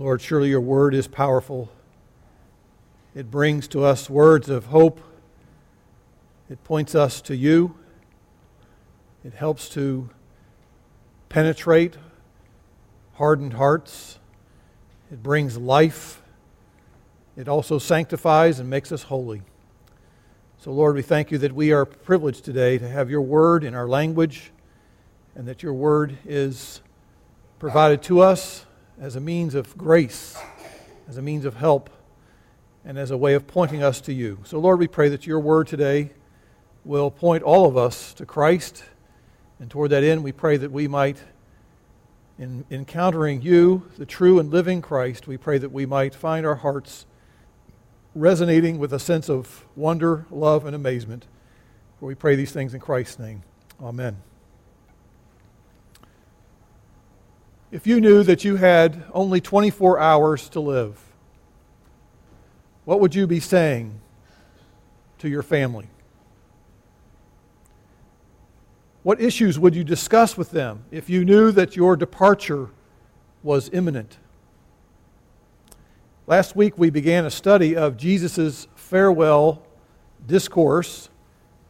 Lord, surely your word is powerful. It brings to us words of hope. It points us to you. It helps to penetrate hardened hearts. It brings life. It also sanctifies and makes us holy. So, Lord, we thank you that we are privileged today to have your word in our language and that your word is provided to us as a means of grace, as a means of help, and as a way of pointing us to you. So, Lord, we pray that your word today will point all of us to Christ. And toward that end, we pray that we might, in encountering you, the true and living Christ, we pray that we might find our hearts resonating with a sense of wonder, love, and amazement. For we pray these things in Christ's name. Amen. If you knew that you had only 24 hours to live, what would you be saying to your family? What issues would you discuss with them if you knew that your departure was imminent? Last week we began a study of Jesus' farewell discourse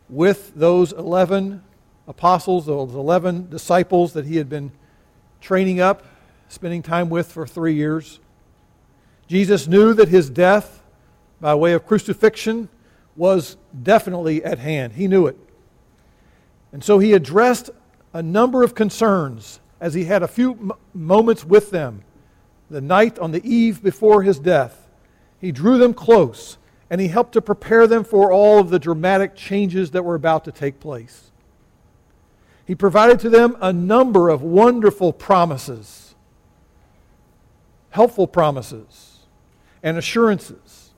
with those 11 apostles, those 11 disciples that he had been training up, spending time with for three years. Jesus knew that his death by way of crucifixion was definitely at hand. He knew it. And so he addressed a number of concerns as he had a few m- moments with them the night on the eve before his death. He drew them close and he helped to prepare them for all of the dramatic changes that were about to take place. He provided to them a number of wonderful promises, helpful promises, and assurances.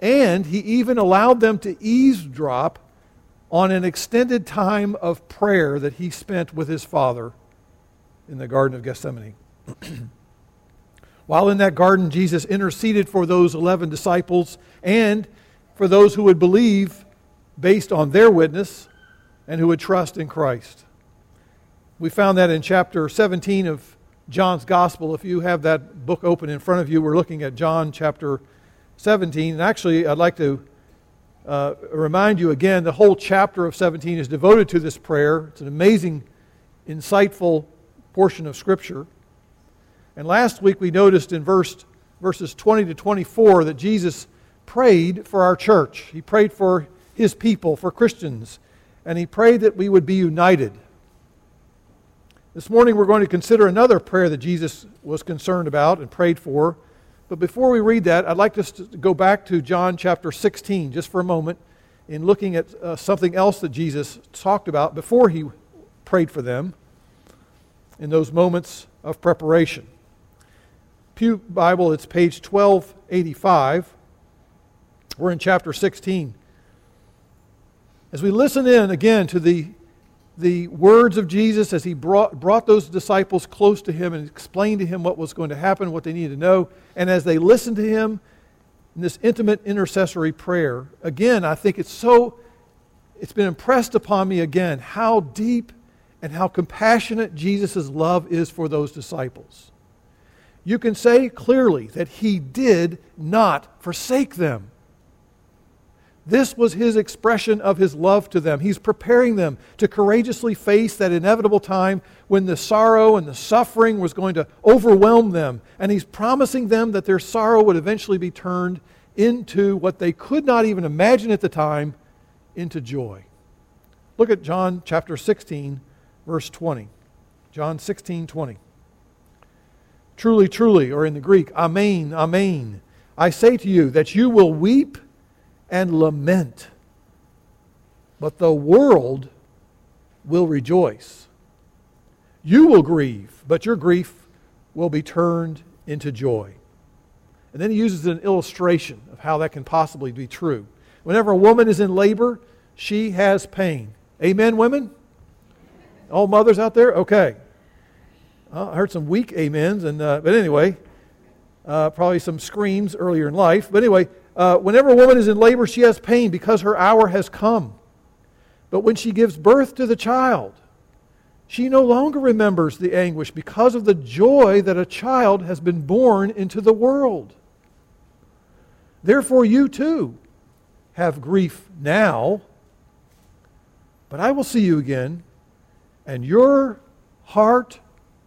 And he even allowed them to eavesdrop on an extended time of prayer that he spent with his father in the Garden of Gethsemane. While in that garden, Jesus interceded for those 11 disciples and for those who would believe based on their witness and who would trust in Christ. We found that in chapter 17 of John's Gospel. If you have that book open in front of you, we're looking at John chapter 17. And actually, I'd like to uh, remind you again the whole chapter of 17 is devoted to this prayer. It's an amazing, insightful portion of Scripture. And last week we noticed in verse, verses 20 to 24 that Jesus prayed for our church. He prayed for his people, for Christians and he prayed that we would be united. This morning we're going to consider another prayer that Jesus was concerned about and prayed for. But before we read that, I'd like us to go back to John chapter 16 just for a moment in looking at uh, something else that Jesus talked about before he prayed for them in those moments of preparation. Pew Bible, it's page 1285. We're in chapter 16. As we listen in again to the, the words of Jesus as he brought, brought those disciples close to him and explained to him what was going to happen, what they needed to know, and as they listened to him in this intimate intercessory prayer, again, I think it's so, it's been impressed upon me again how deep and how compassionate Jesus' love is for those disciples. You can say clearly that he did not forsake them. This was his expression of his love to them. He's preparing them to courageously face that inevitable time when the sorrow and the suffering was going to overwhelm them. And he's promising them that their sorrow would eventually be turned into what they could not even imagine at the time into joy. Look at John chapter 16, verse 20. John 16, 20. Truly, truly, or in the Greek, Amen, Amen. I say to you that you will weep and lament. But the world will rejoice. You will grieve, but your grief will be turned into joy. And then he uses an illustration of how that can possibly be true. Whenever a woman is in labor, she has pain. Amen, women? All mothers out there? Okay. I heard some weak amens, and, uh, but anyway, uh, probably some screams earlier in life. But anyway, uh, whenever a woman is in labor, she has pain because her hour has come. But when she gives birth to the child, She no longer remembers the anguish because of the joy that a child has been born into the world. Therefore, you too have grief now, but I will see you again, and your heart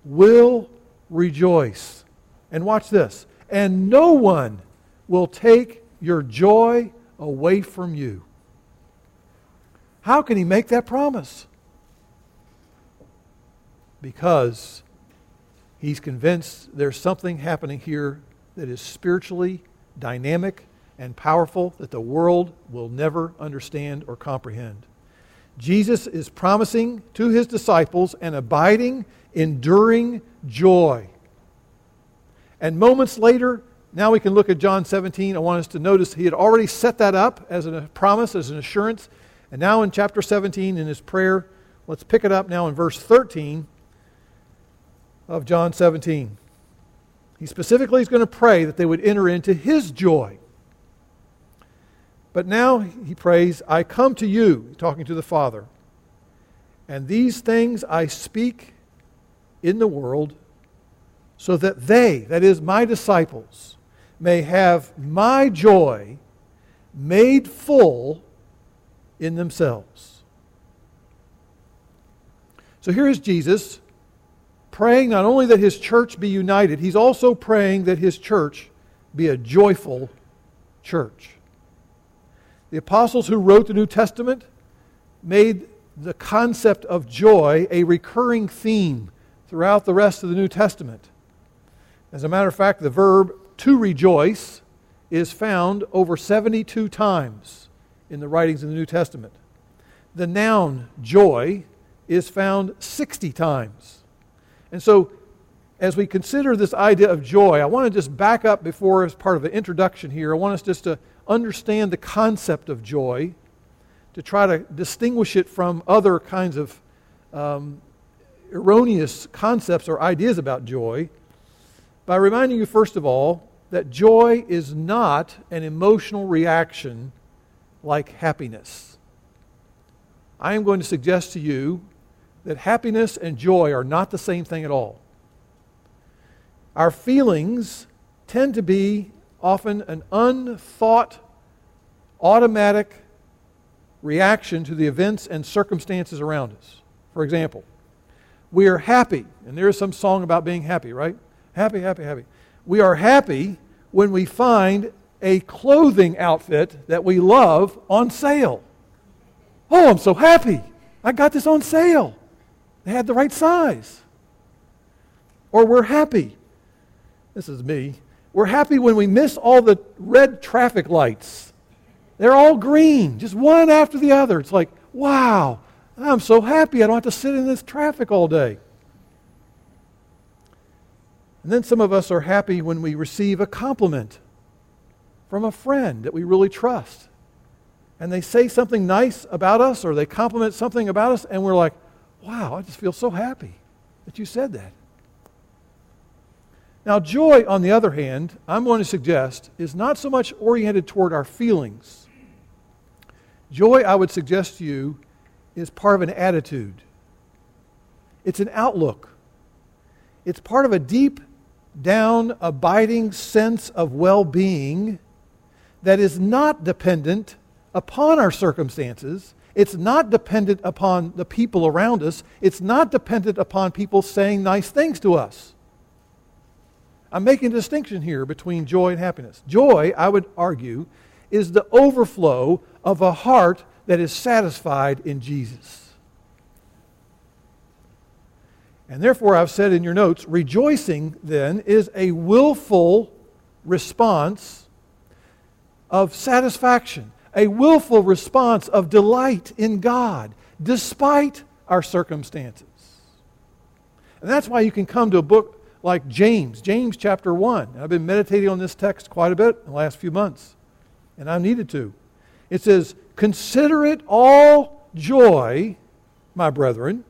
will rejoice. And watch this. And no one will take your joy away from you. How can he make that promise? because he's convinced there's something happening here that is spiritually dynamic and powerful that the world will never understand or comprehend. Jesus is promising to his disciples an abiding, enduring joy. And moments later, now we can look at John 17. I want us to notice he had already set that up as a promise, as an assurance. And now in chapter 17, in his prayer, let's pick it up now in verse 13 of John 17. He specifically is going to pray that they would enter into his joy. But now he prays, I come to you, talking to the Father, and these things I speak in the world so that they, that is, my disciples, may have my joy made full in themselves. So here is Jesus praying not only that his church be united, he's also praying that his church be a joyful church. The apostles who wrote the New Testament made the concept of joy a recurring theme throughout the rest of the New Testament. As a matter of fact, the verb to rejoice is found over 72 times in the writings of the New Testament. The noun joy is found 60 times. And so, as we consider this idea of joy, I want to just back up before, as part of the introduction here, I want us just to understand the concept of joy, to try to distinguish it from other kinds of um, erroneous concepts or ideas about joy, by reminding you, first of all, that joy is not an emotional reaction like happiness. I am going to suggest to you that happiness and joy are not the same thing at all. Our feelings tend to be often an unthought, automatic reaction to the events and circumstances around us. For example, we are happy, and there is some song about being happy, right? Happy, happy, happy. We are happy when we find a clothing outfit that we love on sale. Oh, I'm so happy. I got this on sale. They had the right size. Or we're happy. This is me. We're happy when we miss all the red traffic lights. They're all green, just one after the other. It's like, wow, I'm so happy I don't have to sit in this traffic all day. And then some of us are happy when we receive a compliment from a friend that we really trust. And they say something nice about us or they compliment something about us, and we're like, wow, I just feel so happy that you said that. Now, joy, on the other hand, I'm going to suggest, is not so much oriented toward our feelings. Joy, I would suggest to you, is part of an attitude, it's an outlook, it's part of a deep down, abiding sense of well being that is not dependent upon our circumstances it's not dependent upon the people around us. It's not dependent upon people saying nice things to us. I'm making a distinction here between joy and happiness. Joy, I would argue, is the overflow of a heart that is satisfied in Jesus. And therefore, I've said in your notes, rejoicing then is a willful response of satisfaction a willful response of delight in God despite our circumstances. And that's why you can come to a book like James, James chapter 1. I've been meditating on this text quite a bit in the last few months, and I needed to. It says, Consider it all joy, my brethren,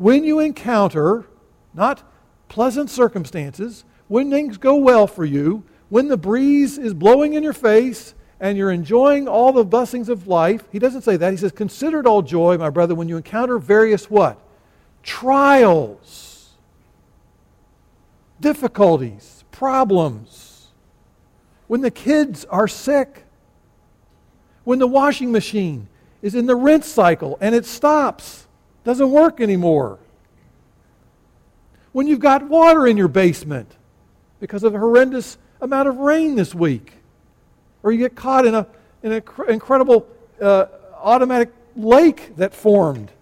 when you encounter not pleasant circumstances, when things go well for you, when the breeze is blowing in your face, and you're enjoying all the blessings of life. He doesn't say that. He says, Consider it all joy, my brother, when you encounter various what? trials, difficulties, problems, when the kids are sick, when the washing machine is in the rinse cycle and it stops, doesn't work anymore. When you've got water in your basement because of a horrendous amount of rain this week, or you get caught in, a, in an incredible uh, automatic lake that formed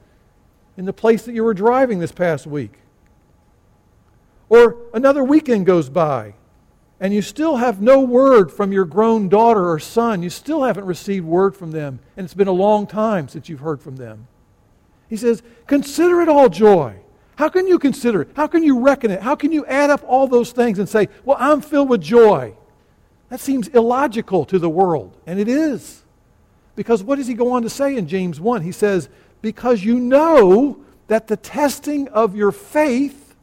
in the place that you were driving this past week. Or another weekend goes by and you still have no word from your grown daughter or son. You still haven't received word from them, and it's been a long time since you've heard from them. He says, Consider it all joy. How can you consider it? How can you reckon it? How can you add up all those things and say, Well, I'm filled with joy? That seems illogical to the world, and it is. Because what does he go on to say in James 1? He says, Because you know that the testing of your faith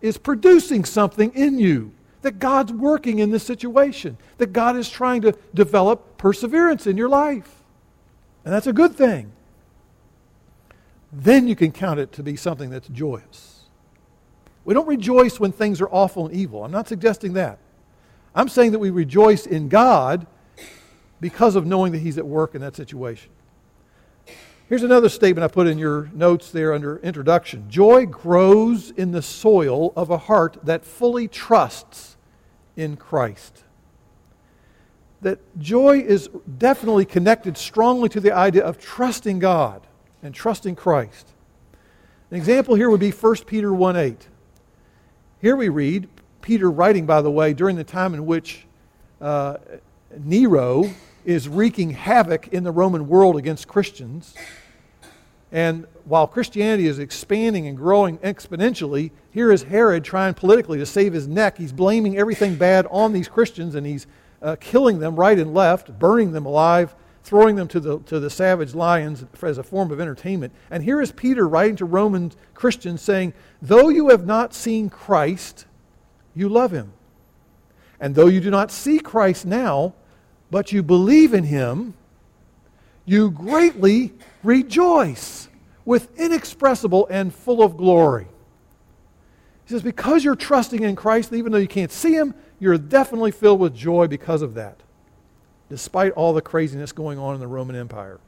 is producing something in you that God's working in this situation, that God is trying to develop perseverance in your life. And that's a good thing. Then you can count it to be something that's joyous. We don't rejoice when things are awful and evil. I'm not suggesting that. I'm saying that we rejoice in God because of knowing that He's at work in that situation. Here's another statement I put in your notes there under introduction. Joy grows in the soil of a heart that fully trusts in Christ. That joy is definitely connected strongly to the idea of trusting God and trusting Christ. An example here would be 1 Peter 1 8. Here we read, Peter writing, by the way, during the time in which uh, Nero is wreaking havoc in the Roman world against Christians. And while Christianity is expanding and growing exponentially, here is Herod trying politically to save his neck. He's blaming everything bad on these Christians and he's uh, killing them right and left, burning them alive, throwing them to the, to the savage lions as a form of entertainment. And here is Peter writing to Roman Christians saying, Though you have not seen Christ, you love him. And though you do not see Christ now, but you believe in him, you greatly rejoice with inexpressible and full of glory. He says, because you're trusting in Christ, even though you can't see him, you're definitely filled with joy because of that, despite all the craziness going on in the Roman Empire.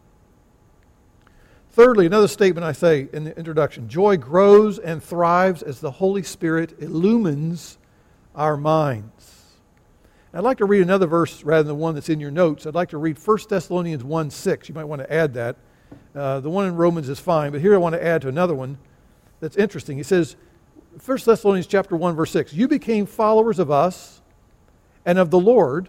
Thirdly, another statement I say in the introduction joy grows and thrives as the Holy Spirit illumines our minds. I'd like to read another verse rather than the one that's in your notes. I'd like to read 1 Thessalonians 1 6. You might want to add that. Uh, the one in Romans is fine, but here I want to add to another one that's interesting. He says, 1 Thessalonians chapter 1, verse 6, You became followers of us and of the Lord,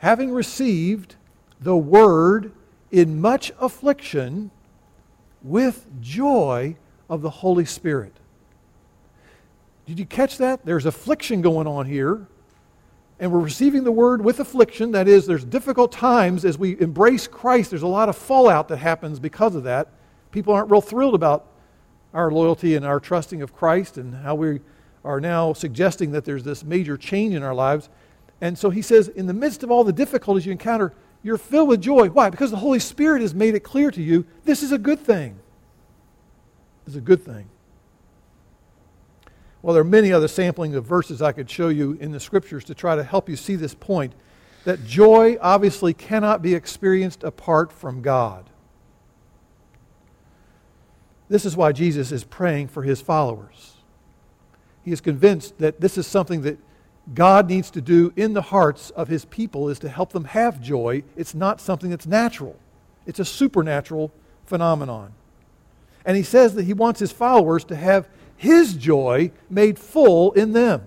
having received the word in much affliction with joy of the Holy Spirit. Did you catch that? There's affliction going on here and we're receiving the word with affliction. That is, there's difficult times as we embrace Christ. There's a lot of fallout that happens because of that. People aren't real thrilled about our loyalty and our trusting of Christ and how we are now suggesting that there's this major change in our lives. And so he says, in the midst of all the difficulties you encounter, you're filled with joy. Why? Because the Holy Spirit has made it clear to you this is a good thing. This is a good thing. Well, there are many other sampling of verses I could show you in the scriptures to try to help you see this point that joy obviously cannot be experienced apart from God. This is why Jesus is praying for his followers. He is convinced that this is something that God needs to do in the hearts of his people is to help them have joy. It's not something that's natural. It's a supernatural phenomenon. And he says that he wants his followers to have his joy made full in them.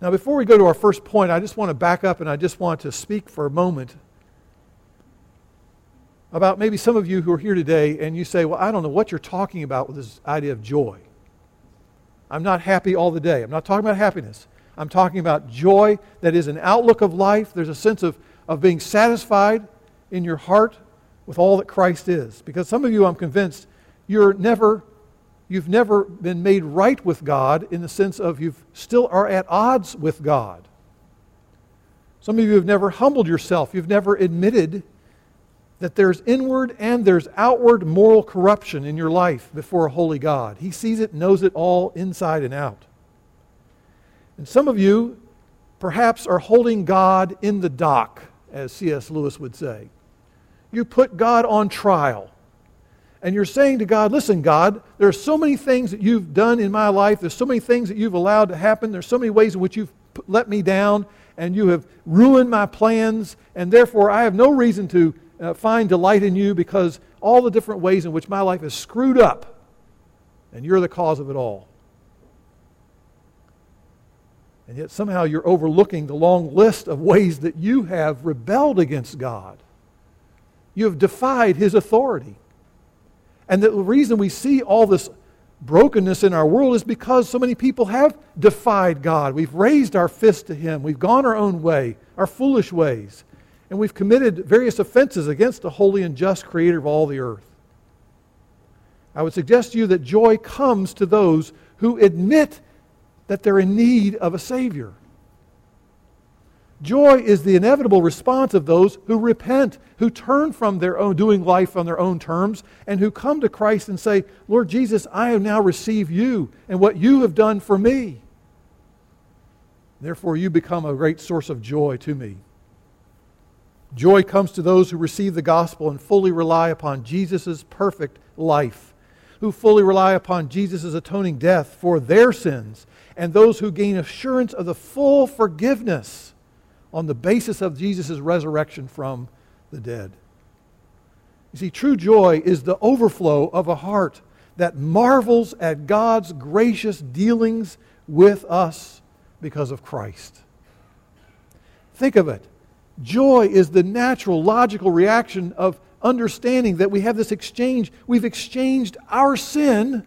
Now, before we go to our first point, I just want to back up and I just want to speak for a moment about maybe some of you who are here today and you say, Well, I don't know what you're talking about with this idea of joy. I'm not happy all the day. I'm not talking about happiness. I'm talking about joy that is an outlook of life. There's a sense of, of being satisfied in your heart with all that Christ is. Because some of you, I'm convinced, you're never you've never been made right with God in the sense of you still are at odds with God. Some of you have never humbled yourself. You've never admitted that there's inward and there's outward moral corruption in your life before a holy God. He sees it, knows it all inside and out. And some of you perhaps are holding God in the dock, as C.S. Lewis would say. You put God on trial. And you're saying to God, listen, God, there are so many things that you've done in my life. There's so many things that you've allowed to happen. There's so many ways in which you've let me down and you have ruined my plans. And therefore, I have no reason to uh, find delight in you because all the different ways in which my life is screwed up. And you're the cause of it all. And yet somehow you're overlooking the long list of ways that you have rebelled against God. You have defied his authority. And the reason we see all this brokenness in our world is because so many people have defied God. We've raised our fist to him. We've gone our own way, our foolish ways. And we've committed various offenses against the holy and just creator of all the earth. I would suggest to you that joy comes to those who admit that they're in need of a Savior. Joy is the inevitable response of those who repent, who turn from their own doing life on their own terms, and who come to Christ and say, Lord Jesus, I have now received you and what you have done for me. Therefore, you become a great source of joy to me. Joy comes to those who receive the gospel and fully rely upon Jesus' perfect life, who fully rely upon Jesus' atoning death for their sins and those who gain assurance of the full forgiveness on the basis of Jesus' resurrection from the dead. You see, true joy is the overflow of a heart that marvels at God's gracious dealings with us because of Christ. Think of it. Joy is the natural, logical reaction of understanding that we have this exchange. We've exchanged our sin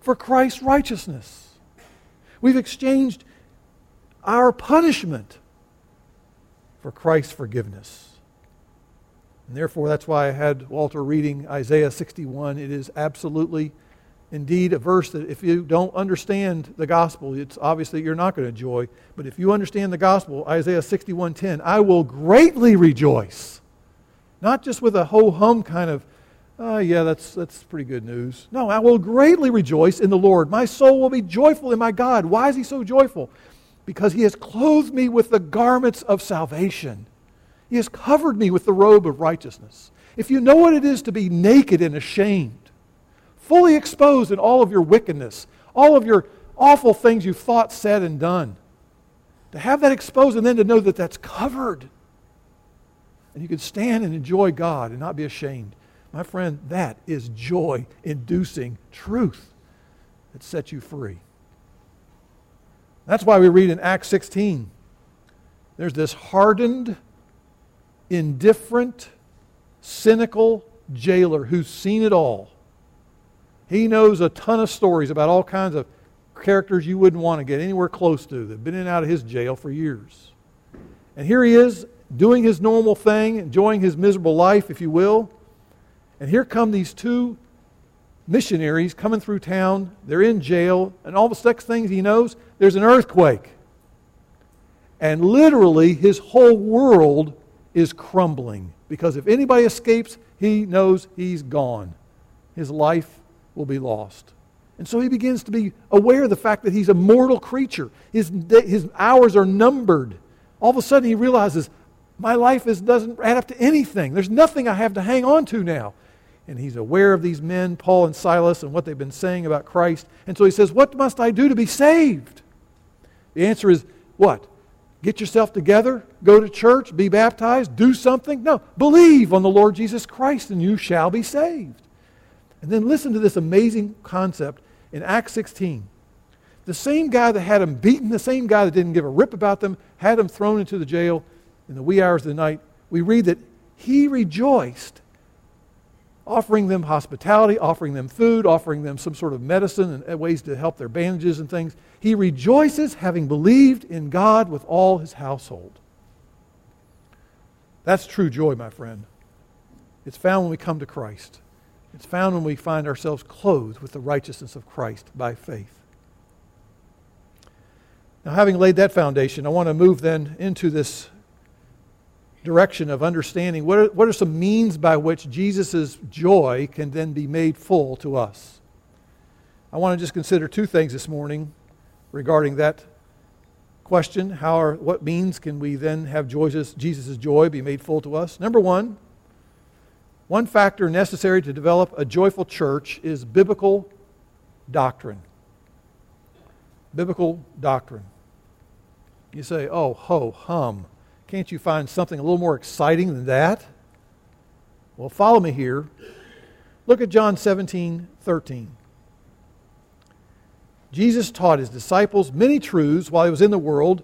for Christ's righteousness. We've exchanged our punishment for Christ's forgiveness. And therefore, that's why I had Walter reading Isaiah 61. It is absolutely, indeed, a verse that if you don't understand the gospel, it's obviously you're not going to enjoy. But if you understand the gospel, Isaiah 61:10, I will greatly rejoice. Not just with a ho hum kind of Oh, yeah, that's, that's pretty good news. No, I will greatly rejoice in the Lord. My soul will be joyful in my God. Why is he so joyful? Because he has clothed me with the garments of salvation. He has covered me with the robe of righteousness. If you know what it is to be naked and ashamed, fully exposed in all of your wickedness, all of your awful things you've thought, said, and done, to have that exposed and then to know that that's covered, and you can stand and enjoy God and not be ashamed. My friend, that is joy inducing truth that sets you free. That's why we read in Acts 16 there's this hardened, indifferent, cynical jailer who's seen it all. He knows a ton of stories about all kinds of characters you wouldn't want to get anywhere close to that have been in and out of his jail for years. And here he is doing his normal thing, enjoying his miserable life, if you will. And here come these two missionaries coming through town. They're in jail, and all the next things he knows, there's an earthquake. And literally, his whole world is crumbling. Because if anybody escapes, he knows he's gone. His life will be lost. And so he begins to be aware of the fact that he's a mortal creature. His, his hours are numbered. All of a sudden, he realizes, my life is, doesn't add up to anything. There's nothing I have to hang on to now and he's aware of these men, Paul and Silas, and what they've been saying about Christ. And so he says, What must I do to be saved? The answer is what? Get yourself together, go to church, be baptized, do something? No, believe on the Lord Jesus Christ and you shall be saved. And then listen to this amazing concept in Acts 16. The same guy that had them beaten, the same guy that didn't give a rip about them, had them thrown into the jail in the wee hours of the night. We read that he rejoiced offering them hospitality, offering them food, offering them some sort of medicine and ways to help their bandages and things. He rejoices having believed in God with all his household. That's true joy, my friend. It's found when we come to Christ. It's found when we find ourselves clothed with the righteousness of Christ by faith. Now, having laid that foundation, I want to move then into this direction of understanding what are, what are some means by which Jesus' joy can then be made full to us. I want to just consider two things this morning regarding that question. How are, what means can we then have Jesus' joy be made full to us? Number one, one factor necessary to develop a joyful church is biblical doctrine. Biblical doctrine. You say, oh, ho, hum. Can't you find something a little more exciting than that? Well, follow me here. Look at John 17, 13. Jesus taught his disciples many truths while he was in the world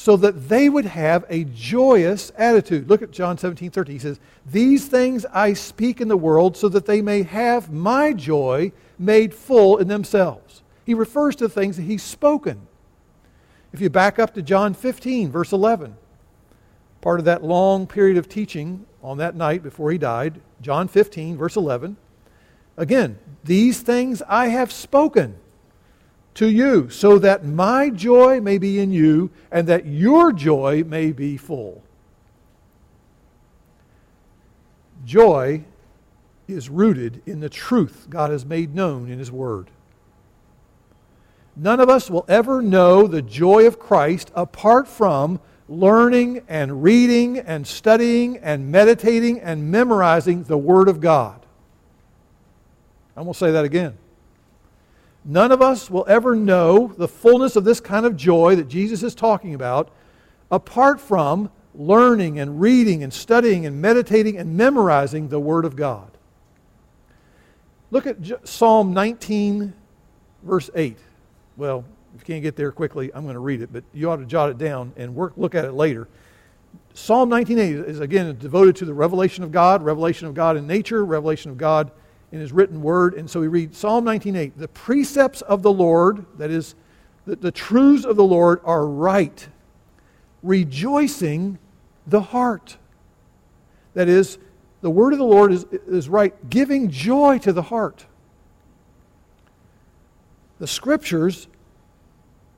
so that they would have a joyous attitude. Look at John 17, 13. He says, These things I speak in the world so that they may have my joy made full in themselves. He refers to the things that he's spoken. If you back up to John 15, verse 11, part of that long period of teaching on that night before he died, John 15, verse 11, again, these things I have spoken to you, so that my joy may be in you and that your joy may be full. Joy is rooted in the truth God has made known in His Word. None of us will ever know the joy of Christ apart from learning and reading and studying and meditating and memorizing the Word of God. I'm going to say that again. None of us will ever know the fullness of this kind of joy that Jesus is talking about apart from learning and reading and studying and meditating and memorizing the Word of God. Look at Psalm 19, verse 8. Well, if you can't get there quickly, I'm going to read it, but you ought to jot it down and work, look at it later. Psalm 19.8 is, again, devoted to the revelation of God, revelation of God in nature, revelation of God in his written word. And so we read Psalm 19.8, the precepts of the Lord, that is, the, the truths of the Lord are right, rejoicing the heart. That is, the word of the Lord is, is right, giving joy to the heart. The scriptures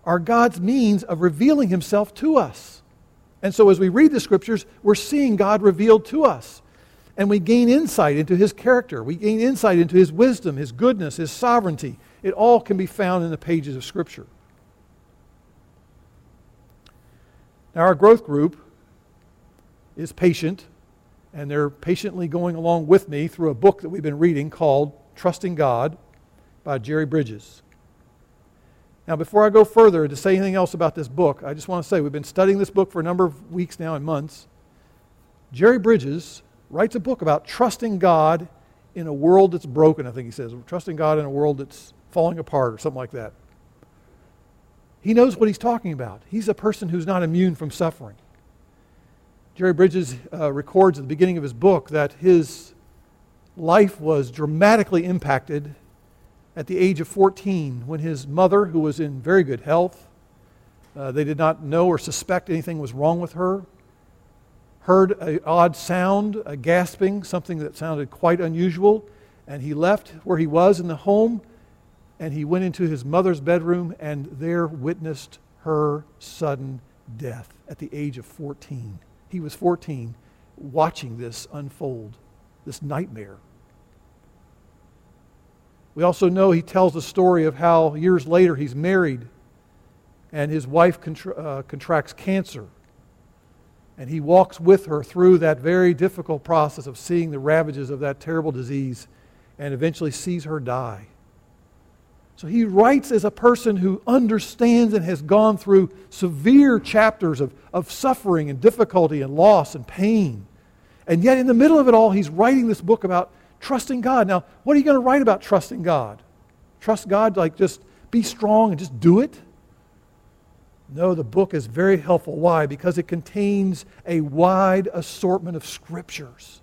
are God's means of revealing himself to us. And so as we read the scriptures, we're seeing God revealed to us and we gain insight into his character. We gain insight into his wisdom, his goodness, his sovereignty. It all can be found in the pages of Scripture. Now, our growth group is patient, and they're patiently going along with me through a book that we've been reading called Trusting God by Jerry Bridges. Now, before I go further to say anything else about this book, I just want to say we've been studying this book for a number of weeks now and months. Jerry Bridges writes a book about trusting God in a world that's broken, I think he says. Trusting God in a world that's falling apart or something like that. He knows what he's talking about. He's a person who's not immune from suffering. Jerry Bridges uh, records at the beginning of his book that his life was dramatically impacted at the age of 14 when his mother, who was in very good health, uh, they did not know or suspect anything was wrong with her heard an odd sound, a gasping, something that sounded quite unusual, and he left where he was in the home and he went into his mother's bedroom and there witnessed her sudden death at the age of 14. He was 14 watching this unfold, this nightmare. We also know he tells the story of how years later he's married and his wife contra- uh, contracts cancer and he walks with her through that very difficult process of seeing the ravages of that terrible disease and eventually sees her die. So he writes as a person who understands and has gone through severe chapters of, of suffering and difficulty and loss and pain. And yet, in the middle of it all, he's writing this book about trusting God. Now, what are you going to write about trusting God? Trust God, like just be strong and just do it? No, the book is very helpful. Why? Because it contains a wide assortment of scriptures.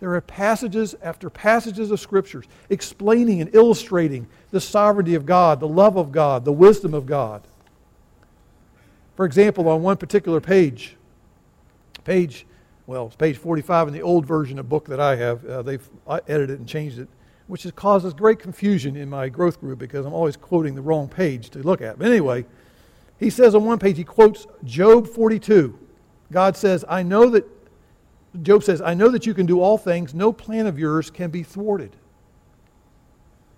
There are passages after passages of scriptures explaining and illustrating the sovereignty of God, the love of God, the wisdom of God. For example, on one particular page, page, well, it's page 45 in the old version of book that I have, uh, they've edited and changed it, which has causes great confusion in my growth group because I'm always quoting the wrong page to look at. But anyway, he says on one page, he quotes Job 42. God says, I know that Job says, I know that you can do all things. No plan of yours can be thwarted.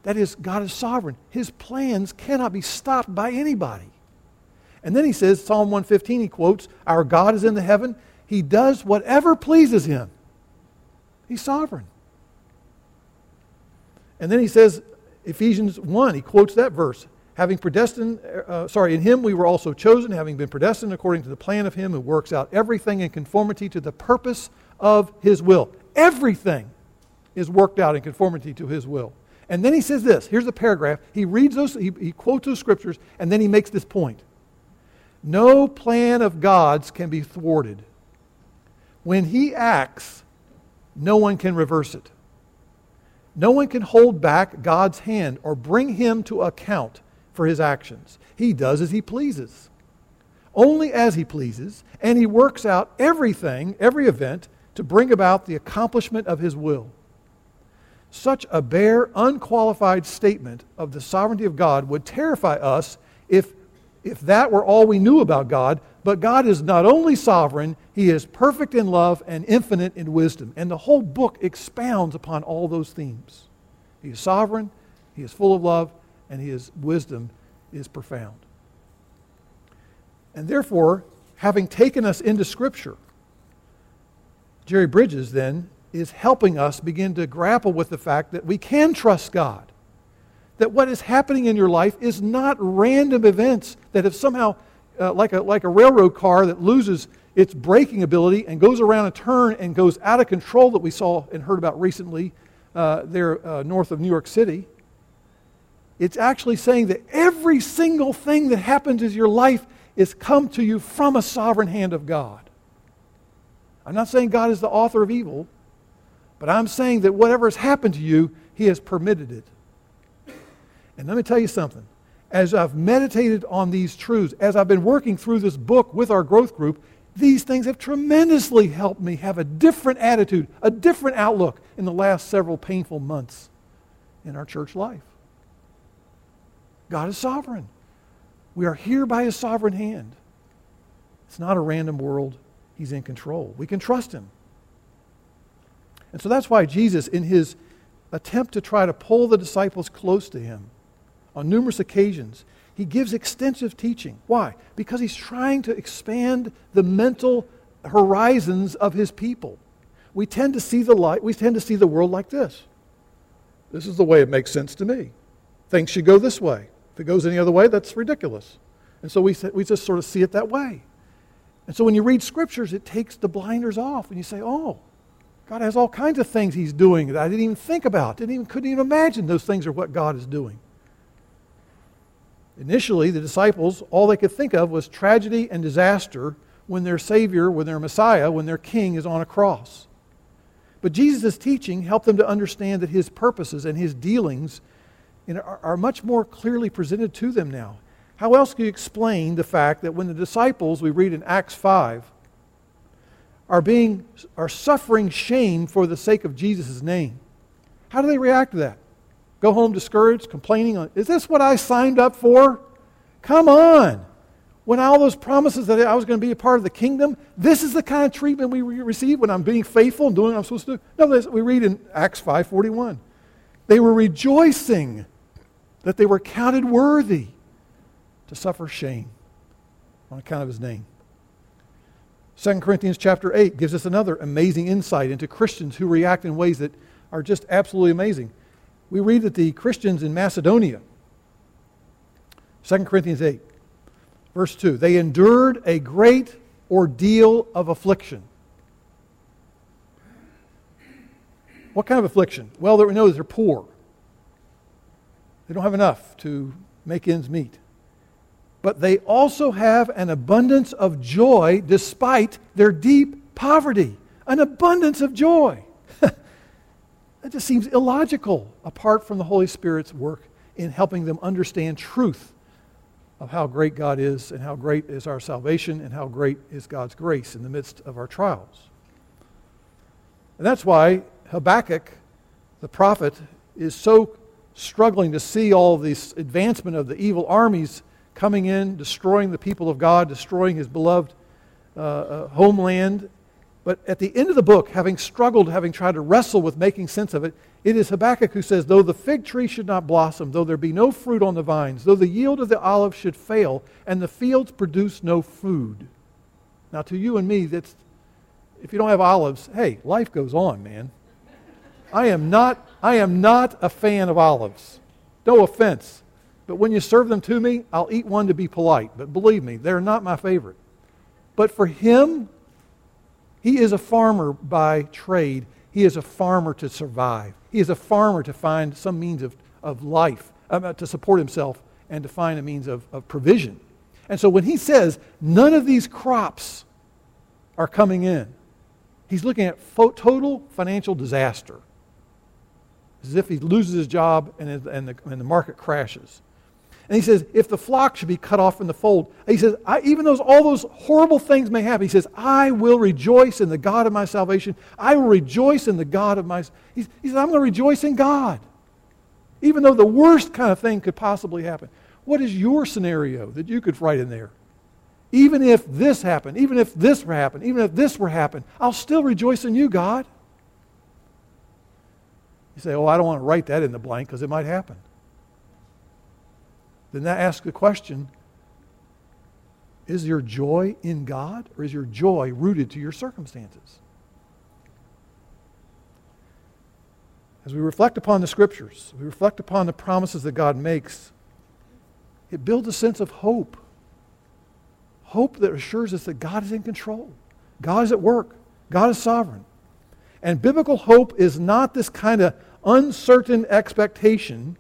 That is, God is sovereign. His plans cannot be stopped by anybody. And then he says, Psalm 115, he quotes, Our God is in the heaven. He does whatever pleases him. He's sovereign. And then he says, Ephesians 1, he quotes that verse. Having predestined, uh, sorry, in him we were also chosen, having been predestined according to the plan of him who works out everything in conformity to the purpose of his will. Everything is worked out in conformity to his will. And then he says this here's the paragraph. He reads those, he, he quotes those scriptures, and then he makes this point No plan of God's can be thwarted. When he acts, no one can reverse it. No one can hold back God's hand or bring him to account for his actions. He does as he pleases. Only as he pleases, and he works out everything, every event, to bring about the accomplishment of his will. Such a bare, unqualified statement of the sovereignty of God would terrify us if, if that were all we knew about God. But God is not only sovereign, He is perfect in love and infinite in wisdom. And the whole book expounds upon all those themes. He is sovereign, He is full of love, and His wisdom is profound. And therefore, having taken us into Scripture, Jerry Bridges then is helping us begin to grapple with the fact that we can trust God. That what is happening in your life is not random events that have somehow, uh, like, a, like a railroad car that loses its braking ability and goes around a turn and goes out of control that we saw and heard about recently uh, there uh, north of New York City. It's actually saying that every single thing that happens in your life is come to you from a sovereign hand of God. I'm not saying God is the author of evil. But I'm saying that whatever has happened to you, He has permitted it. And let me tell you something. As I've meditated on these truths, as I've been working through this book with our growth group, these things have tremendously helped me have a different attitude, a different outlook in the last several painful months in our church life. God is sovereign. We are here by His sovereign hand. It's not a random world. He's in control. We can trust Him. And so that's why Jesus, in his attempt to try to pull the disciples close to him on numerous occasions, he gives extensive teaching. Why? Because he's trying to expand the mental horizons of his people. We tend to see the light, we tend to see the world like this. This is the way it makes sense to me. Things should go this way. If it goes any other way, that's ridiculous. And so we, we just sort of see it that way. And so when you read scriptures, it takes the blinders off and you say, oh, God has all kinds of things He's doing that I didn't even think about, didn't even, couldn't even imagine those things are what God is doing. Initially, the disciples, all they could think of was tragedy and disaster when their Savior, when their Messiah, when their King is on a cross. But Jesus' teaching helped them to understand that His purposes and His dealings are much more clearly presented to them now. How else do you explain the fact that when the disciples, we read in Acts 5, are being are suffering shame for the sake of Jesus' name. How do they react to that? Go home discouraged, complaining is this what I signed up for? Come on. When all those promises that I was going to be a part of the kingdom, this is the kind of treatment we receive when I'm being faithful and doing what I'm supposed to do. No, we read in Acts 5:41. They were rejoicing that they were counted worthy to suffer shame on account of his name. 2 Corinthians chapter 8 gives us another amazing insight into Christians who react in ways that are just absolutely amazing. We read that the Christians in Macedonia, 2 Corinthians 8, verse 2, they endured a great ordeal of affliction. What kind of affliction? Well, we know they're poor. They don't have enough to make ends meet but they also have an abundance of joy despite their deep poverty. An abundance of joy. that just seems illogical apart from the Holy Spirit's work in helping them understand truth of how great God is and how great is our salvation and how great is God's grace in the midst of our trials. And that's why Habakkuk, the prophet, is so struggling to see all this advancement of the evil armies coming in, destroying the people of God, destroying his beloved uh, uh, homeland. But at the end of the book, having struggled, having tried to wrestle with making sense of it, it is Habakkuk who says, Though the fig tree should not blossom, though there be no fruit on the vines, though the yield of the olive should fail, and the fields produce no food. Now, to you and me, that's, if you don't have olives, hey, life goes on, man. I am not, I am not a fan of olives. No offense. But when you serve them to me, I'll eat one to be polite. But believe me, they're not my favorite. But for him, he is a farmer by trade. He is a farmer to survive. He is a farmer to find some means of, of life, uh, to support himself, and to find a means of, of provision. And so when he says none of these crops are coming in, he's looking at fo- total financial disaster. As if he loses his job and, and, the, and the market crashes. And he says, if the flock should be cut off from the fold, he says, even though all those horrible things may happen, he says, I will rejoice in the God of my salvation. I will rejoice in the God of my. He, he says, I'm going to rejoice in God. Even though the worst kind of thing could possibly happen. What is your scenario that you could write in there? Even if this happened, even if this were happened, even if this were happened, I'll still rejoice in you, God. You say, Oh, I don't want to write that in the blank because it might happen then that asks the question is your joy in God or is your joy rooted to your circumstances? As we reflect upon the scriptures, we reflect upon the promises that God makes, it builds a sense of hope. Hope that assures us that God is in control, God is at work, God is sovereign. And biblical hope is not this kind of uncertain expectation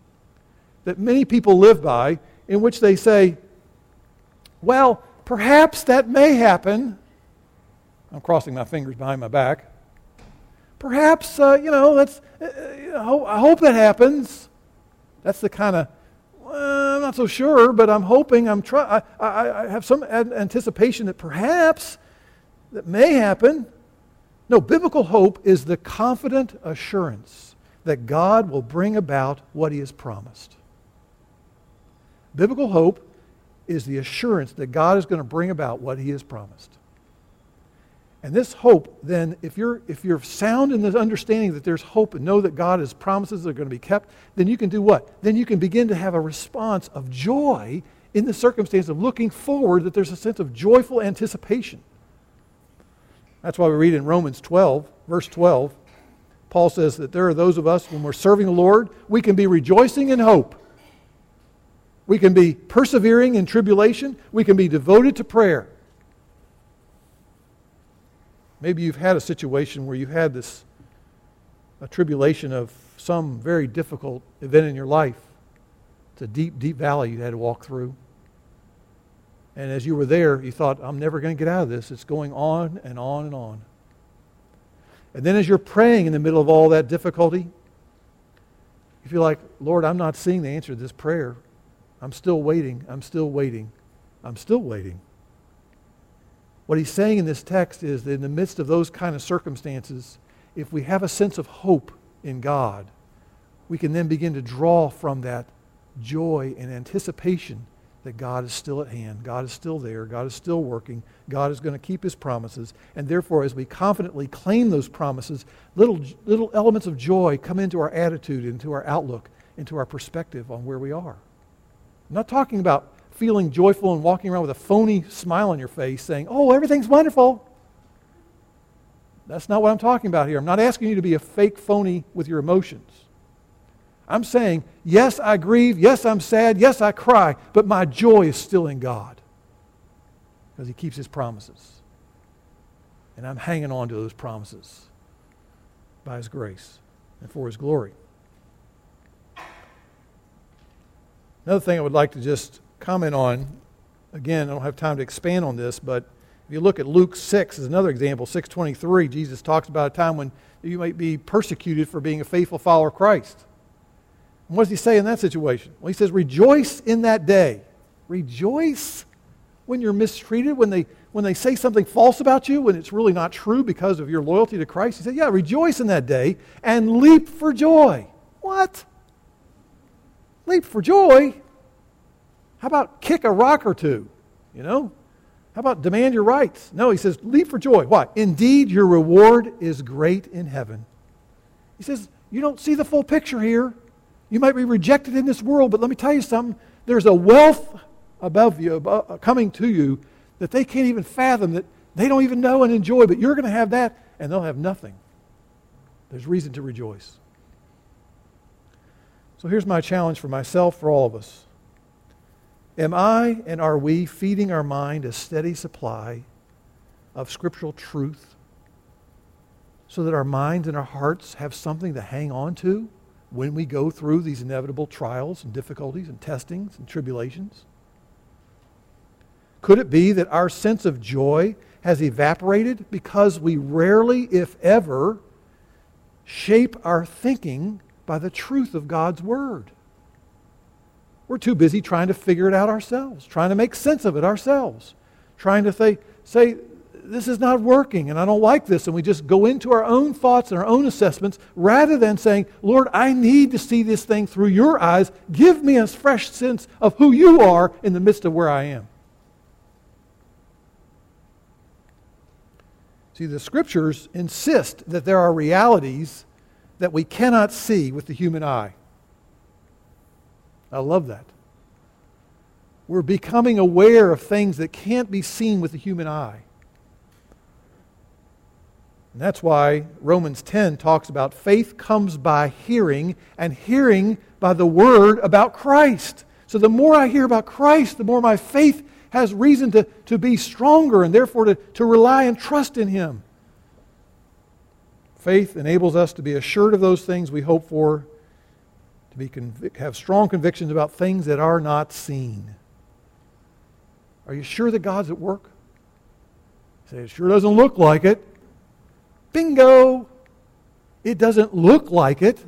that many people live by, in which they say, well, perhaps that may happen. I'm crossing my fingers behind my back. Perhaps, uh, you know, that's, uh, I hope that happens. That's the kind of, I'm not so sure, but I'm hoping, I'm try- I, I, I have some anticipation that perhaps that may happen. No, biblical hope is the confident assurance that God will bring about what he has promised. Biblical hope is the assurance that God is going to bring about what he has promised. And this hope, then, if you're, if you're sound in the understanding that there's hope and know that God has promises are going to be kept, then you can do what? Then you can begin to have a response of joy in the circumstance of looking forward, that there's a sense of joyful anticipation. That's why we read in Romans 12, verse 12, Paul says that there are those of us, when we're serving the Lord, we can be rejoicing in hope. We can be persevering in tribulation. We can be devoted to prayer. Maybe you've had a situation where you've had this a tribulation of some very difficult event in your life. It's a deep, deep valley you had to walk through. And as you were there, you thought, I'm never going to get out of this. It's going on and on and on. And then as you're praying in the middle of all that difficulty, you feel like, Lord, I'm not seeing the answer to this prayer. I'm still waiting. I'm still waiting. I'm still waiting. What he's saying in this text is that in the midst of those kind of circumstances, if we have a sense of hope in God, we can then begin to draw from that joy and anticipation that God is still at hand. God is still there. God is still working. God is going to keep his promises. And therefore, as we confidently claim those promises, little, little elements of joy come into our attitude, into our outlook, into our perspective on where we are. I'm not talking about feeling joyful and walking around with a phony smile on your face saying, oh, everything's wonderful. That's not what I'm talking about here. I'm not asking you to be a fake phony with your emotions. I'm saying, yes, I grieve. Yes, I'm sad. Yes, I cry. But my joy is still in God because He keeps His promises. And I'm hanging on to those promises by His grace and for His glory. Another thing I would like to just comment on, again, I don't have time to expand on this, but if you look at Luke 6 as another example, 623, Jesus talks about a time when you might be persecuted for being a faithful follower of Christ. And what does he say in that situation? Well, he says, rejoice in that day. Rejoice when you're mistreated, when they, when they say something false about you, when it's really not true because of your loyalty to Christ. He said, yeah, rejoice in that day and leap for joy. What? leap for joy. How about kick a rock or two? You know? How about demand your rights? No, he says, leap for joy. Why? Indeed, your reward is great in heaven. He says, you don't see the full picture here. You might be rejected in this world, but let me tell you something. There's a wealth above you, above, uh, coming to you, that they can't even fathom, that they don't even know and enjoy, but you're going to have that, and they'll have nothing. There's reason to rejoice. So here's my challenge for myself, for all of us. Am I and are we feeding our mind a steady supply of scriptural truth so that our minds and our hearts have something to hang on to when we go through these inevitable trials and difficulties and testings and tribulations? Could it be that our sense of joy has evaporated because we rarely, if ever, shape our thinking by the truth of God's Word? We're too busy trying to figure it out ourselves, trying to make sense of it ourselves, trying to say, say this is not working and I don't like this. And we just go into our own thoughts and our own assessments rather than saying, Lord, I need to see this thing through your eyes. Give me a fresh sense of who you are in the midst of where I am. See, the scriptures insist that there are realities that we cannot see with the human eye. I love that. We're becoming aware of things that can't be seen with the human eye. And that's why Romans 10 talks about faith comes by hearing, and hearing by the word about Christ. So the more I hear about Christ, the more my faith has reason to, to be stronger and therefore to, to rely and trust in Him. Faith enables us to be assured of those things we hope for to be convic- have strong convictions about things that are not seen. Are you sure that God's at work? say, it sure doesn't look like it. Bingo! It doesn't look like it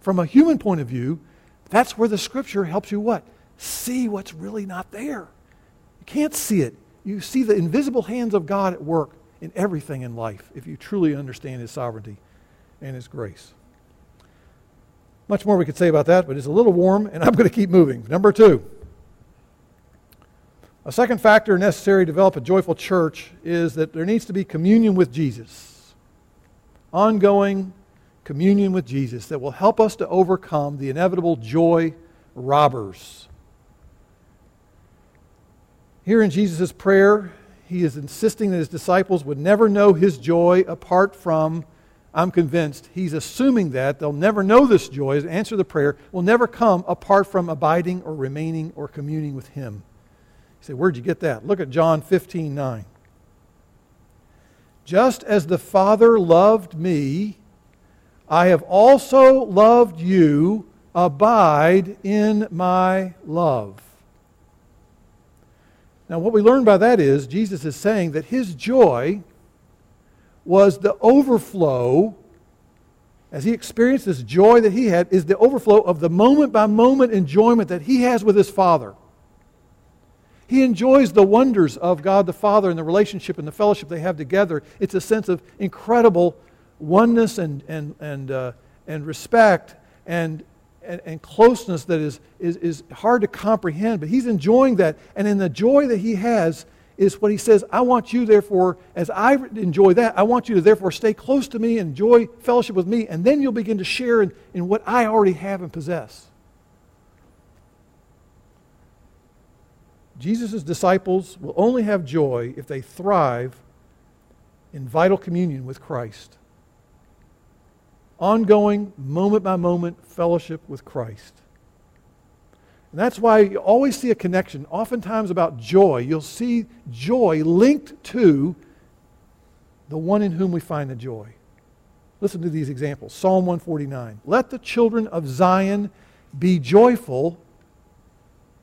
from a human point of view. That's where the scripture helps you what? See what's really not there. You can't see it. You see the invisible hands of God at work in everything in life if you truly understand his sovereignty and his grace. Much more we could say about that, but it's a little warm, and I'm going to keep moving. Number two. A second factor necessary to develop a joyful church is that there needs to be communion with Jesus. Ongoing communion with Jesus that will help us to overcome the inevitable joy robbers. Here in Jesus' prayer, he is insisting that his disciples would never know his joy apart from I'm convinced he's assuming that they'll never know this joy, His answer to the prayer, will never come apart from abiding or remaining or communing with him. You say, Where'd you get that? Look at John 15 9. Just as the Father loved me, I have also loved you. Abide in my love. Now, what we learn by that is Jesus is saying that his joy was the overflow, as he experienced this joy that he had, is the overflow of the moment by moment enjoyment that he has with his Father. He enjoys the wonders of God the Father and the relationship and the fellowship they have together. It's a sense of incredible oneness and, and, and, uh, and respect and, and, and, closeness that is, is, is hard to comprehend. But he's enjoying that. And in the joy that he has, is what he says, I want you, therefore, as I enjoy that, I want you to, therefore, stay close to me and enjoy fellowship with me, and then you'll begin to share in, in what I already have and possess. Jesus' disciples will only have joy if they thrive in vital communion with Christ. Ongoing, moment by moment fellowship with Christ. And that's why you always see a connection, oftentimes about joy. You'll see joy linked to the one in whom we find the joy. Listen to these examples Psalm 149. Let the children of Zion be joyful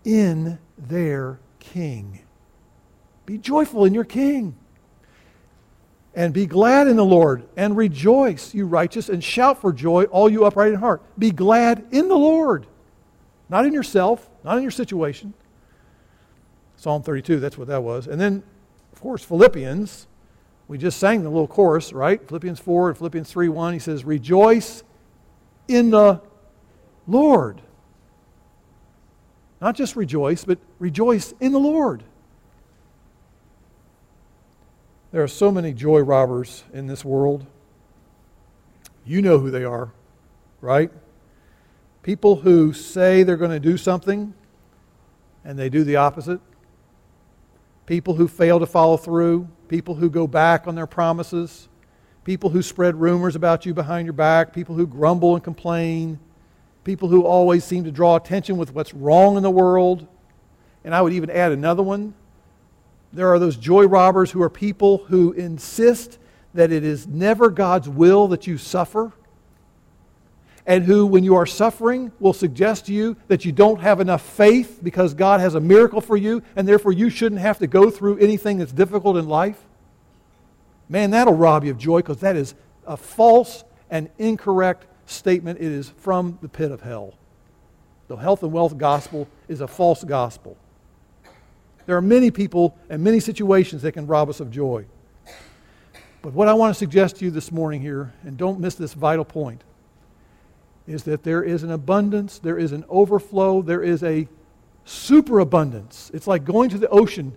in their king. Be joyful in your king. And be glad in the Lord, and rejoice, you righteous, and shout for joy, all you upright in heart. Be glad in the Lord. Not in yourself, not in your situation. Psalm 32, that's what that was. And then, of course, Philippians. We just sang the little chorus, right? Philippians 4 and Philippians 3 1. He says, Rejoice in the Lord. Not just rejoice, but rejoice in the Lord. There are so many joy robbers in this world. You know who they are, right? People who say they're going to do something and they do the opposite. People who fail to follow through. People who go back on their promises. People who spread rumors about you behind your back. People who grumble and complain. People who always seem to draw attention with what's wrong in the world. And I would even add another one there are those joy robbers who are people who insist that it is never God's will that you suffer, and who, when you are suffering, will suggest to you that you don't have enough faith because God has a miracle for you, and therefore you shouldn't have to go through anything that's difficult in life. Man, that'll rob you of joy because that is a false and incorrect statement. It is from the pit of hell. The health and wealth gospel is a false gospel. There are many people and many situations that can rob us of joy. But what I want to suggest to you this morning here, and don't miss this vital point, is that there is an abundance, there is an overflow, there is a superabundance. It's like going to the ocean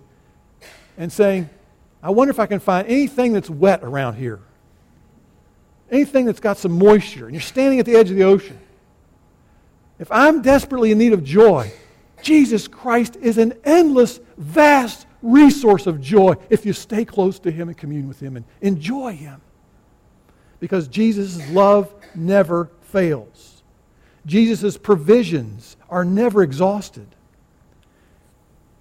and saying, I wonder if I can find anything that's wet around here. Anything that's got some moisture. And you're standing at the edge of the ocean. If I'm desperately in need of joy, Jesus Christ is an endless, vast resource of joy if you stay close to Him and commune with Him and enjoy Him. Because Jesus' love never fails, Jesus' provisions are never exhausted.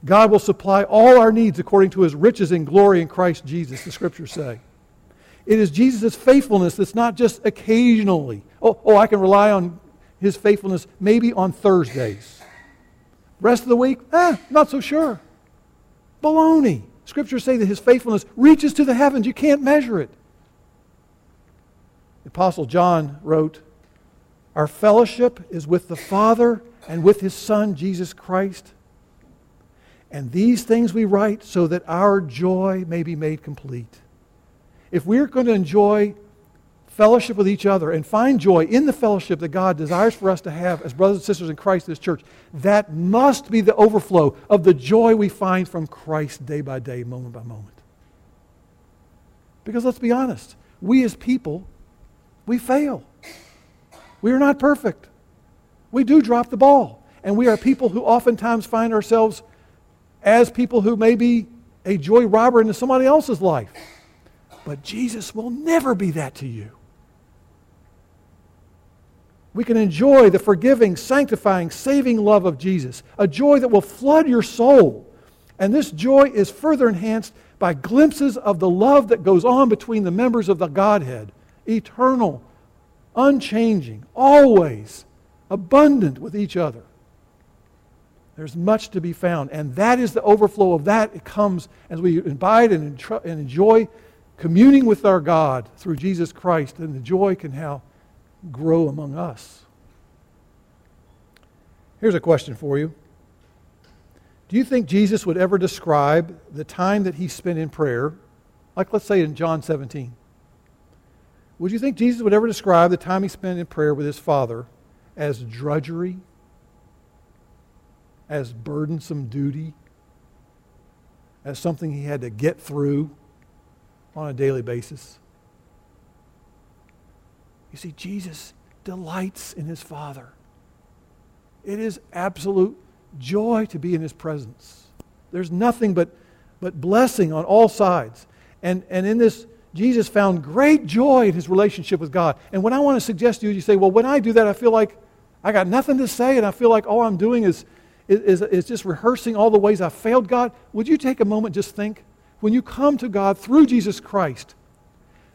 God will supply all our needs according to his riches and glory in Christ Jesus, the scriptures say. It is Jesus' faithfulness that's not just occasionally. Oh, oh, I can rely on his faithfulness maybe on Thursdays. Rest of the week, eh, not so sure. Baloney. Scriptures say that his faithfulness reaches to the heavens. You can't measure it. The Apostle John wrote, Our fellowship is with the Father and with his Son, Jesus Christ. And these things we write so that our joy may be made complete. If we're going to enjoy fellowship with each other and find joy in the fellowship that God desires for us to have as brothers and sisters in Christ, in this church, that must be the overflow of the joy we find from Christ day by day, moment by moment. Because let's be honest, we as people, we fail. We are not perfect. We do drop the ball. And we are people who oftentimes find ourselves as people who may be a joy robber into somebody else's life. But Jesus will never be that to you we can enjoy the forgiving, sanctifying, saving love of Jesus, a joy that will flood your soul. And this joy is further enhanced by glimpses of the love that goes on between the members of the Godhead, eternal, unchanging, always abundant with each other. There's much to be found, and that is the overflow of that. It comes as we abide and, enjoy communing with our God through Jesus Christ, and the joy can have grow among us. Here's a question for you Do you think Jesus would ever describe the time that he spent in prayer, like let's say in John 17? Would you think Jesus would ever describe the time he spent in prayer with his Father as drudgery, as burdensome duty, as something he had to get through on a daily basis? You see, Jesus delights in his Father. It is absolute joy to be in his presence. There's nothing but, but blessing on all sides. And, and in this, Jesus found great joy in his relationship with God. And what I want to suggest to you, you say, well, when I do that, I feel like I got nothing to say, and I feel like all I'm doing is, is, is just rehearsing all the ways I failed God. Would you take a moment, just think? When you come to God through Jesus Christ,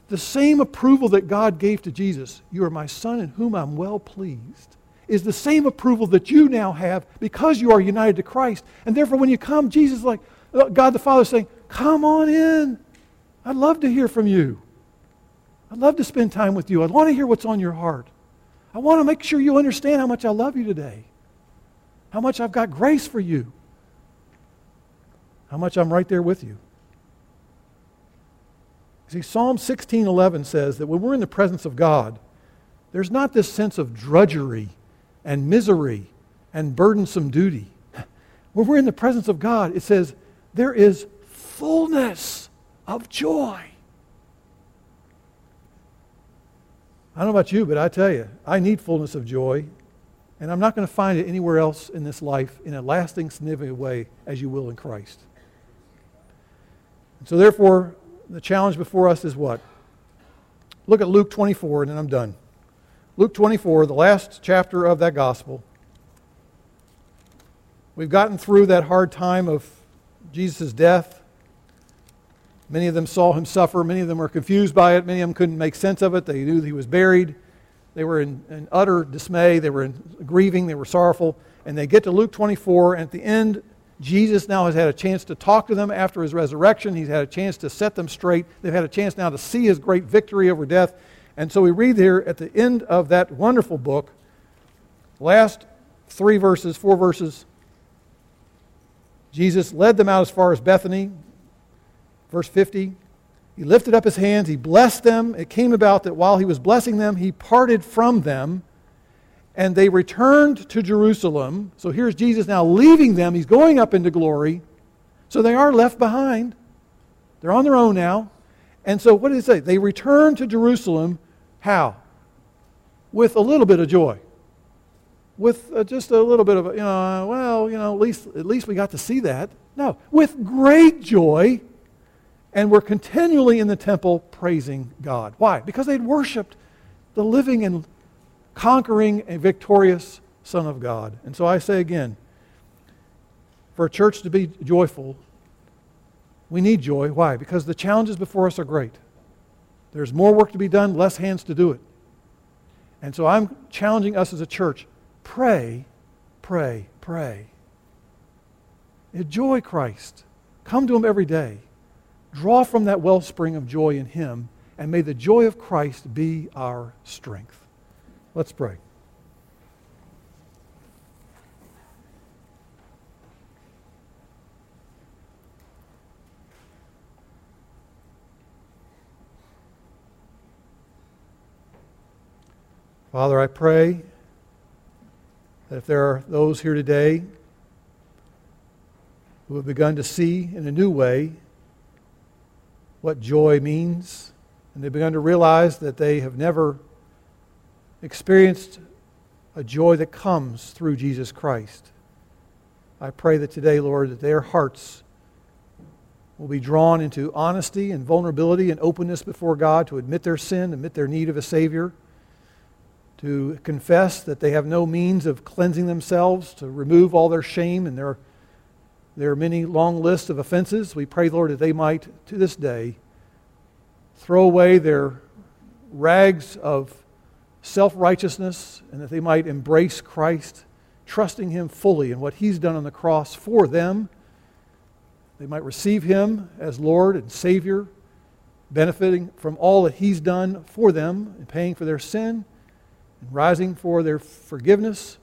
the same approval that God gave to Jesus, you are my son in whom I'm well pleased, is the same approval that you now have because you are united to Christ. And therefore, when you come, Jesus, like uh, God the Father, is saying, Come on in. I'd love to hear from you. I'd love to spend time with you. I want to hear what's on your heart. I want to make sure you understand how much I love you today, how much I've got grace for you, how much I'm right there with you. See, Psalm 16:11 says that when we're in the presence of God, there's not this sense of drudgery and misery and burdensome duty. When we're in the presence of God, it says there is fullness of joy. I don't know about you, but I tell you, I need fullness of joy, and I'm not going to find it anywhere else in this life in a lasting, significant way as you will in Christ. So, therefore, the challenge before us is what? Look at Luke 24, and then I'm done. Luke 24, the last chapter of that gospel. We've gotten through that hard time of Jesus' death. Many of them saw him suffer. Many of them were confused by it. Many of them couldn't make sense of it. They knew he was buried. They were in, in utter dismay. They were in grieving. They were sorrowful. And they get to Luke 24, and at the end, Jesus now has had a chance to talk to them after his resurrection. He's had a chance to set them straight. They've had a chance now to see his great victory over death. And so we read here at the end of that wonderful book, last three verses, four verses, Jesus led them out as far as Bethany. Verse 50. He lifted up his hands, he blessed them. It came about that while he was blessing them, he parted from them, and they returned to Jerusalem. So here's Jesus now leaving them. He's going up into glory. So they are left behind. They're on their own now. And so what did he say? They returned to Jerusalem. How? With a little bit of joy with uh, just a little bit of, you know, well, you know, at least, at least we got to see that. No, with great joy, and we're continually in the temple praising God. Why? Because they'd worshiped the living and conquering and victorious Son of God. And so I say again, for a church to be joyful, we need joy. Why? Because the challenges before us are great. There's more work to be done, less hands to do it. And so I'm challenging us as a church Pray, pray, pray. Enjoy Christ. Come to Him every day. Draw from that wellspring of joy in Him, and may the joy of Christ be our strength. Let's pray. Father, I pray that if there are those here today who have begun to see in a new way what joy means, and they've begun to realize that they have never experienced a joy that comes through Jesus Christ. I pray that today, Lord, that their hearts will be drawn into honesty and vulnerability and openness before God to admit their sin, admit their need of a Savior to confess that they have no means of cleansing themselves, to remove all their shame and their, their many long lists of offenses. We pray, Lord, that they might, to this day, throw away their rags of self righteousness and that they might embrace Christ, trusting Him fully in what He's done on the cross for them. They might receive Him as Lord and Savior, benefiting from all that He's done for them and paying for their sin and rising for their forgiveness.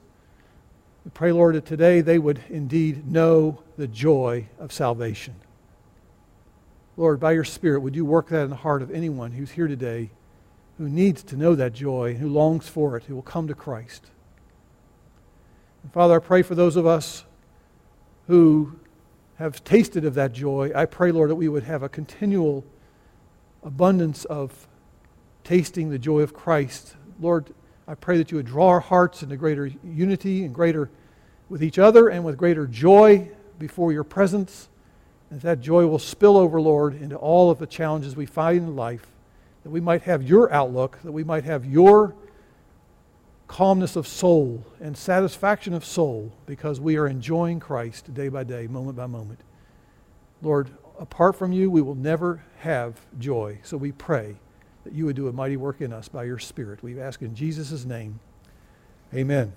We pray, Lord, that today they would indeed know the joy of salvation. Lord, by your Spirit, would you work that in the heart of anyone who's here today who needs to know that joy who longs for it, who will come to Christ? And Father, I pray for those of us who have tasted of that joy. I pray, Lord, that we would have a continual abundance of tasting the joy of Christ. Lord, I pray that you would draw our hearts into greater unity and greater with each other and with greater joy before your presence. And that joy will spill over, Lord, into all of the challenges we find in life, that we might have your outlook, that we might have your calmness of soul and satisfaction of soul because we are enjoying Christ day by day, moment by moment. Lord, apart from you, we will never have joy. So we pray that you would do a mighty work in us by your Spirit. We ask in Jesus' name. Amen.